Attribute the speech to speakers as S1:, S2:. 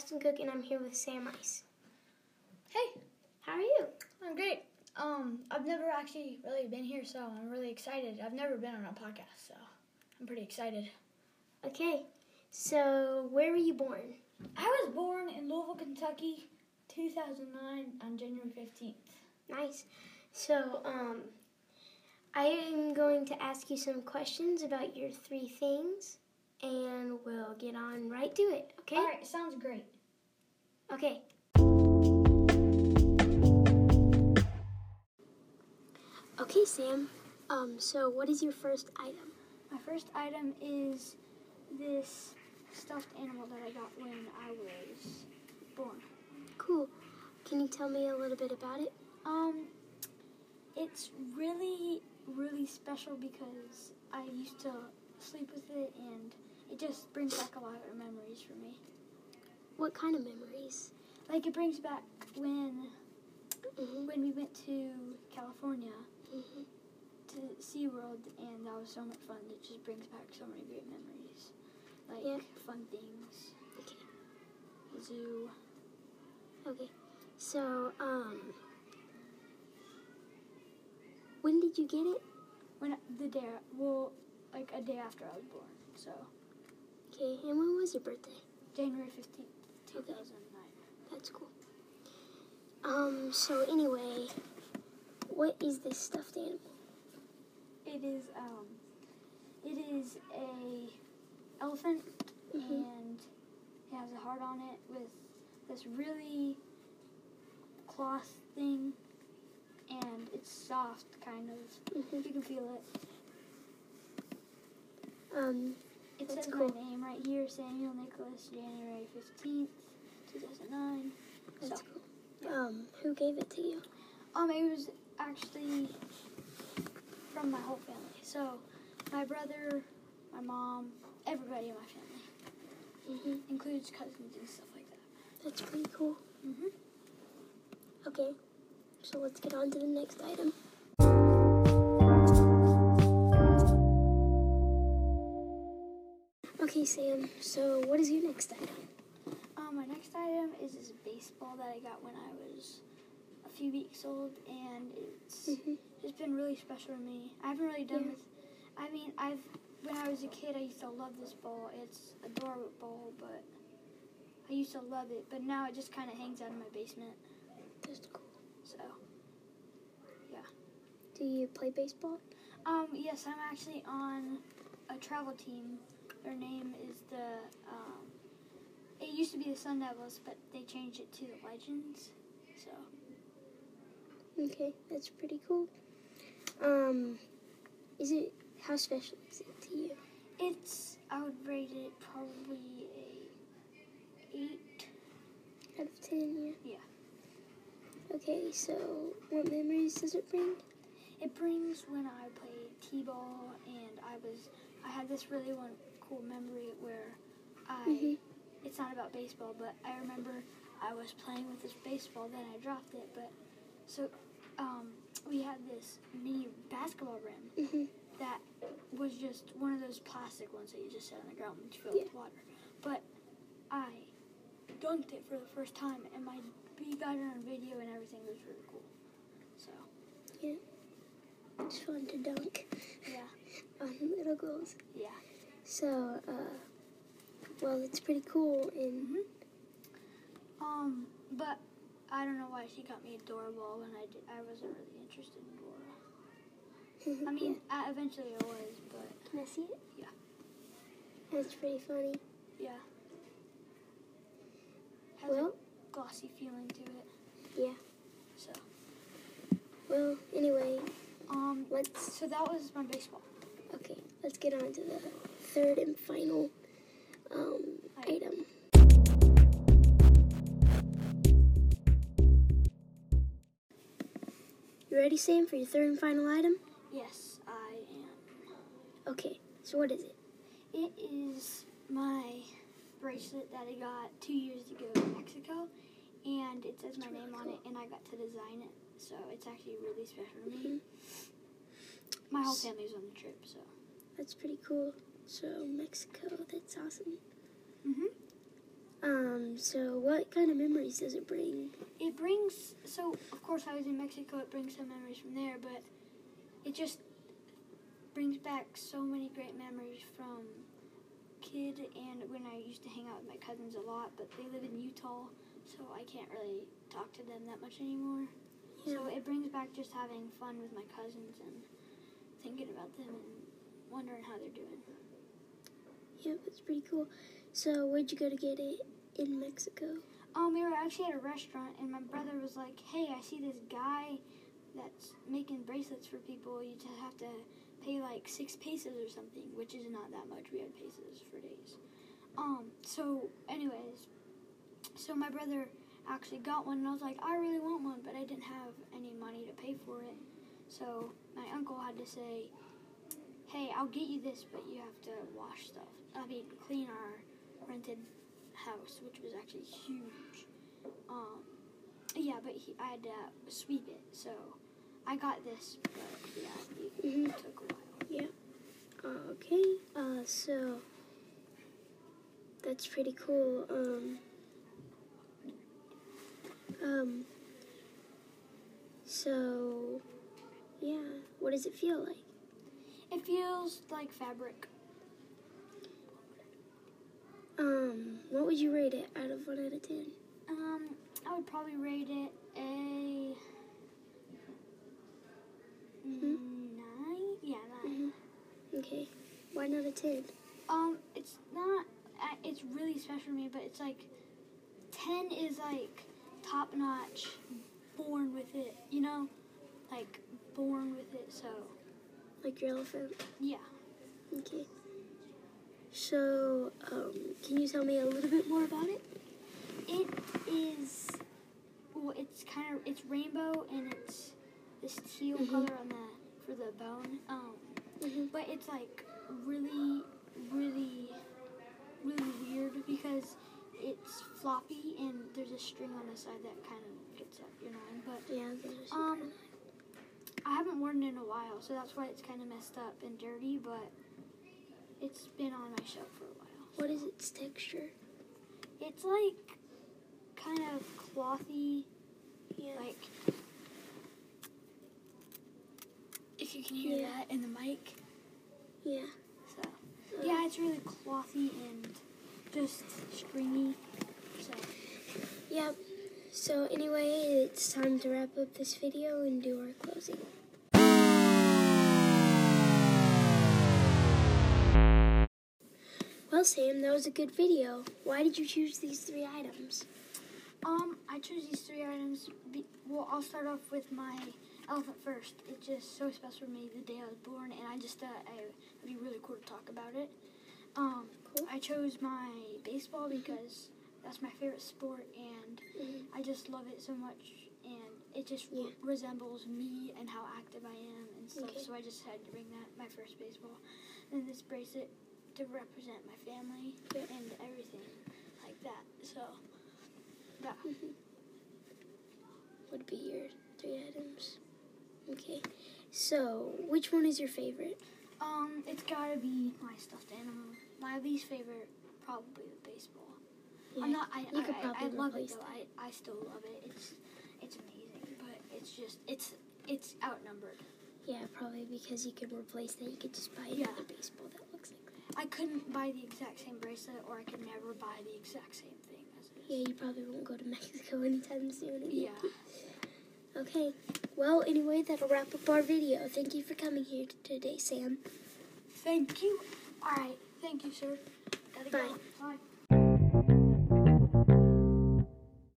S1: Paxton Cook, and I'm here with Sam Rice.
S2: Hey,
S1: How are you?
S2: I'm great. Um, I've never actually really been here, so I'm really excited. I've never been on a podcast, so I'm pretty excited.
S1: Okay, so where were you born?
S2: I was born in Louisville, Kentucky, 2009 on January 15th.
S1: Nice. So, um, I am going to ask you some questions about your three things, and we'll get on right to it. Okay?
S2: All right, sounds great.
S1: Okay. Okay, Sam. Um, so what is your first item?
S2: My first item is this stuffed animal that I got when I was born.
S1: Cool. Can you tell me a little bit about it?
S2: Um, it's really, really special because I used to sleep with it, and it just brings back a lot of memories for me.
S1: What kind of memories?
S2: Like it brings back when
S1: Mm-hmm.
S2: when we went to California
S1: hmm
S2: to SeaWorld, and that was so much fun. It just brings back so many great memories, like
S1: Yeah.
S2: fun things,
S1: Okay.
S2: zoo.
S1: Okay. So, um, when did you get it?
S2: When the day, well, like a day after I was born, so
S1: Okay. And when was your birthday?
S2: January fifteenth, two thousand nine.
S1: That's cool. Um. So anyway, what is this stuffed animal?
S2: It is um, it is a elephant,
S1: Mhm.
S2: and it has a heart on it with this really cloth thing, and it's soft, kind of.
S1: hmm
S2: You can feel it.
S1: Um.
S2: It
S1: That's
S2: says
S1: cool.
S2: my name right here, Samuel Nicholas, January fifteenth, two thousand nine.
S1: That's
S2: So,
S1: cool. Um. Who gave it to you?
S2: um, it was actually from my whole family. So, my brother, my mom, everybody in my family.
S1: hmm
S2: includes cousins and stuff like that.
S1: That's pretty cool.
S2: Mm-hmm.
S1: Okay. So let's get on to the next item. Okay, Sam. So what is your next item?
S2: Um, my next item is this baseball that I got when I was a few weeks old, and it's
S1: hmm
S2: just been really special to me. I haven't really done
S1: Yeah.
S2: with. I mean, I've when I was a kid, I used to love this ball. It's a Dorwood ball, but I used to love it. But now it just kind of hangs out in my basement.
S1: That's cool.
S2: So, yeah.
S1: Do you play baseball?
S2: um, yes, I'm actually on a travel team. Their name is the. Um, it used to be the Sun Devils, but they changed it to the Legends. So.
S1: Okay, that's pretty cool. Um, is it how special is it to you?
S2: It's I would rate it probably a eight.
S1: Out of ten, yeah.
S2: Yeah.
S1: Okay, so what memories does it bring?
S2: It brings when I played t-ball and I was I had this really one cool memory where I
S1: Mhm.
S2: it's not about baseball, but I remember I was playing with this baseball, then I dropped it, but so um, we had this mini basketball rim
S1: hmm
S2: that was just one of those plastic ones that you just set on the ground and you fill
S1: Yeah.
S2: with water. But I dunked it for the first time, and my we got it on video and everything. Was really cool. So
S1: It's fun to dunk
S2: yeah,
S1: on little girls.
S2: yeah.
S1: So, uh, well, it's pretty cool. And
S2: hmm Um, but I don't know why she got me a Dora ball when I did. I wasn't really interested in Dora. I mean, I, eventually I was, but
S1: can I see it?
S2: Yeah.
S1: That's pretty funny.
S2: yeah. Has
S1: Well,
S2: a glossy feeling to it.
S1: yeah.
S2: So
S1: Well, anyway,
S2: um,
S1: let's
S2: so that was my baseball.
S1: okay. Let's get on to the third and final um, item. You ready, Sam, for your third and final item?
S2: Yes, I am.
S1: Okay. So what is it?
S2: It is my bracelet that I got two years ago in Mexico, and it says my name on it, and I got to design it, so it's actually really special to me. My whole family's on the trip, so.
S1: That's pretty cool. So Mexico, that's awesome.
S2: Mhm.
S1: Um, so what kind of memories does it bring?
S2: It brings so of course I was in Mexico. It brings some memories from there, but it just brings back so many great memories from kid and when I used to hang out with my cousins a lot. But they live in Utah, so I can't really talk to them that much anymore. So it brings back just having fun with my cousins and thinking about them and wondering how they're doing.
S1: Yeah, that's pretty cool. So where'd you go to get it in Mexico?
S2: Um, we were actually at a restaurant, and my brother was like, "Hey, I see this guy that's making bracelets for people. You just have to pay like six pesos or something, which is not that much. We had pesos for days. Um, so, anyways, so my brother actually got one, and I was like, I really want one, but I didn't have any money to pay for it. So my uncle had to say, Hey, I'll get you this, but you have to wash stuff. I mean, clean our rented house, which was actually huge. Um, yeah, but he, I had to sweep it, so I got this, but yeah, it,
S1: Mhm.
S2: took a while.
S1: Uh, okay. Uh, so that's pretty cool. Um, um, so yeah, what does it feel like?
S2: It feels like fabric.
S1: Um, what would you rate it out of one out of ten?
S2: Um, I would probably rate it a
S1: Hmm?
S2: nine. Yeah, nine.
S1: Okay, why not a ten?
S2: Um, it's not. uh, It's really special to me, but it's like ten is like top notch, born with it. You know, like born with it. So
S1: Like your elephant?
S2: yeah.
S1: Okay. So, um, can you tell me a little bit more about it?
S2: It is. Well, it's kind of it's rainbow and it's this teal
S1: Mhm.
S2: color on the for the bone. Um,
S1: Mm-hmm.
S2: but it's like really, really, really weird floppy and there's a string on the side that kind of gets up your mind. But
S1: Yeah. those are super
S2: Um. I haven't worn it in a while, so that's why it's kind of messed up and dirty. But it's been on my shelf for a while.
S1: What is its texture?
S2: It's like kind of clothy,
S1: Yeah.
S2: like if you can hear
S1: Yeah.
S2: that in the mic.
S1: yeah.
S2: So yeah, it's really clothy and just So
S1: anyway, it's time to wrap up this video and do our closing. Well, Sam, that was a good video. Why did you choose these three items?
S2: um, I chose these three items. Be, well, I'll start off with my elephant first. It's just so special to me the day I was born, and I just thought it would be really cool to talk about it. Um,
S1: Cool.
S2: I chose my baseball because that's my favorite sport, and
S1: Mhm.
S2: I just love it so much, and it just
S1: Yeah.
S2: re- resembles me and how active I am and stuff.
S1: Okay.
S2: So I just had to bring that my first baseball, and this bracelet to represent my family
S1: Yeah.
S2: and everything like that. So yeah,
S1: Would be your three items. Okay. So, which one is your favorite?
S2: um, it's gotta be my stuffed animal. My least favorite, probably the baseball. I'm not. I,
S1: you could
S2: I, I,
S1: probably
S2: I love it. I, I still love it. It's it's amazing, but it's just it's it's outnumbered.
S1: Yeah, probably because you could replace that. You could just buy
S2: Yeah.
S1: another baseball that looks like that.
S2: I couldn't buy the exact same bracelet, or I could never buy the exact same thing as it
S1: Yeah, you probably won't go to Mexico anytime soon.
S2: Yeah.
S1: Okay. Well, anyway, that'll wrap up our video. Thank you for coming here today, Sam.
S2: Thank you. All right. Thank you, sir. Gotta
S1: Bye.
S2: go. Bye.